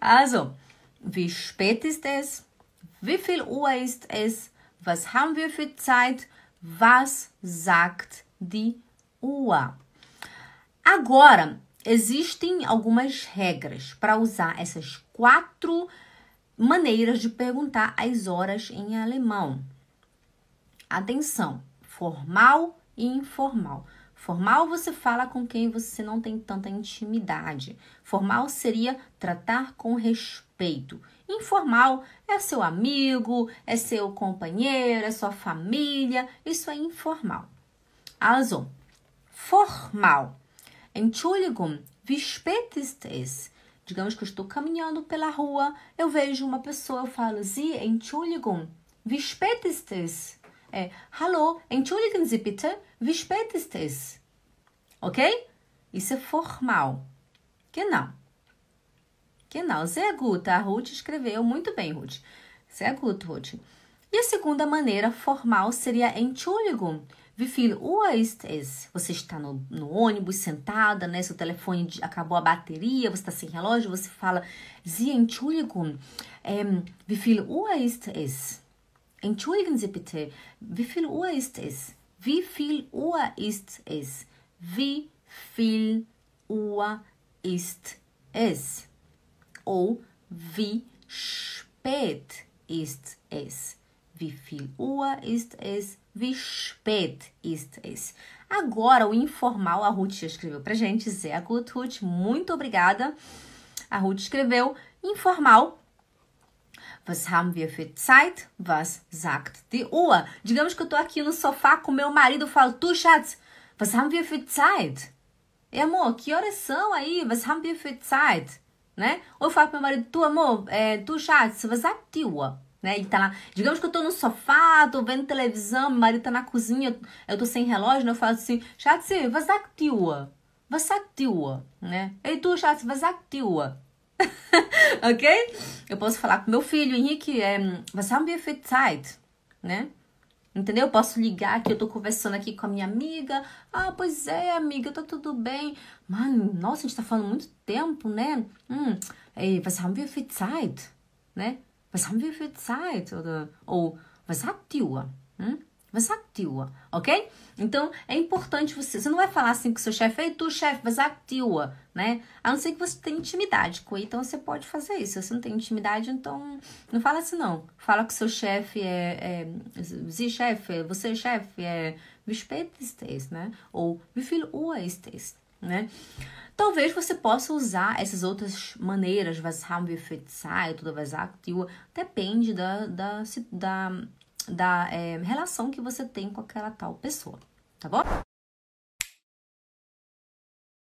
Also, wie spät ist es? Wie viel Uhr ist es? Was haben wir für Zeit? Was sagt die Uhr? Agora, existem algumas regras para usar essas quatro maneiras de perguntar as horas em alemão. Atenção, formal e informal. Formal você fala com quem você não tem tanta intimidade. Formal seria tratar com respeito. Informal é seu amigo, é seu companheiro, é sua família. Isso é informal. Also, formal. Entschuldigung, wie spät ist es? Digamos que eu estou caminhando pela rua, eu vejo uma pessoa, eu falo, Sie, Entschuldigung, wie spät ist es? É, Hallo, entschuldigen Sie bitte, wie spät ist es? Ok? Isso é formal. Genau. Genau, sehr gut. A Ruth escreveu muito bem, Ruth. Sehr gut, Ruth. E a segunda maneira formal seria Entschuldigung. Wie viel Uhr ist es? Você está no, no ônibus sentada, né? Seu telefone de, acabou a bateria, você está sem relógio, você fala Sie, Entschuldigung, ähm, wie viel Uhr ist es? Entschuldigen Sie bitte, wie viel Uhr ist es? Wie viel Uhr ist es? Wie viel Uhr ist es? Ou wie spät ist es? Wie viel Uhr ist es? Wie spät ist es? Agora, o informal, a Ruth escreveu pra gente. Sehr gut, Ruth. Muito obrigada. A Ruth escreveu informal. Was haben wir für Zeit? Was sagt die Uhr? Digamos que eu tô aqui no sofá com meu marido e falo, tu, Schatz, was haben wir für Zeit? E amor, que horas são aí? Was haben wir für Zeit? Né? Ou eu falo pro meu marido, tu, amor, é, tu, Schatz, was sagt die Uhr? né? Ele tá lá, digamos que eu tô no sofá, tô vendo televisão, meu marido tá na cozinha, eu tô sem relógio, né? Eu falo assim, Schatz, was sagt die Uhr? Was sagt die Uhr? Né? Ei, tu, Schatz, was sagt die Uhr? ok? Eu posso falar com meu filho, Henrique, é, was haben wir Zeit? Né? Entendeu? Eu posso ligar aqui, eu tô conversando aqui com a minha amiga. Ah, pois é, amiga, tá tudo bem. Mano, nossa, a gente tá falando muito tempo, né? Hum, ey, was haben wir Zeit? Né? Was haben wir Zeit? Oder, ou, was sagt die Uhr? Ok? Então, é importante você... Você não vai falar assim com seu chefe, ei, tu, chefe, Uhr? Né? A não ser que você tenha intimidade com ele, então você pode fazer isso. Se você não tem intimidade, então não fala assim, não. Fala que seu chefe é... é chefe, você, chefe, é... Wie spät ist es, né? Ou wie viel Uhr ist es, né? Talvez você possa usar essas outras maneiras, was sagt die Uhr, depende da, da, da, da é, relação que você tem com aquela tal pessoa, tá bom?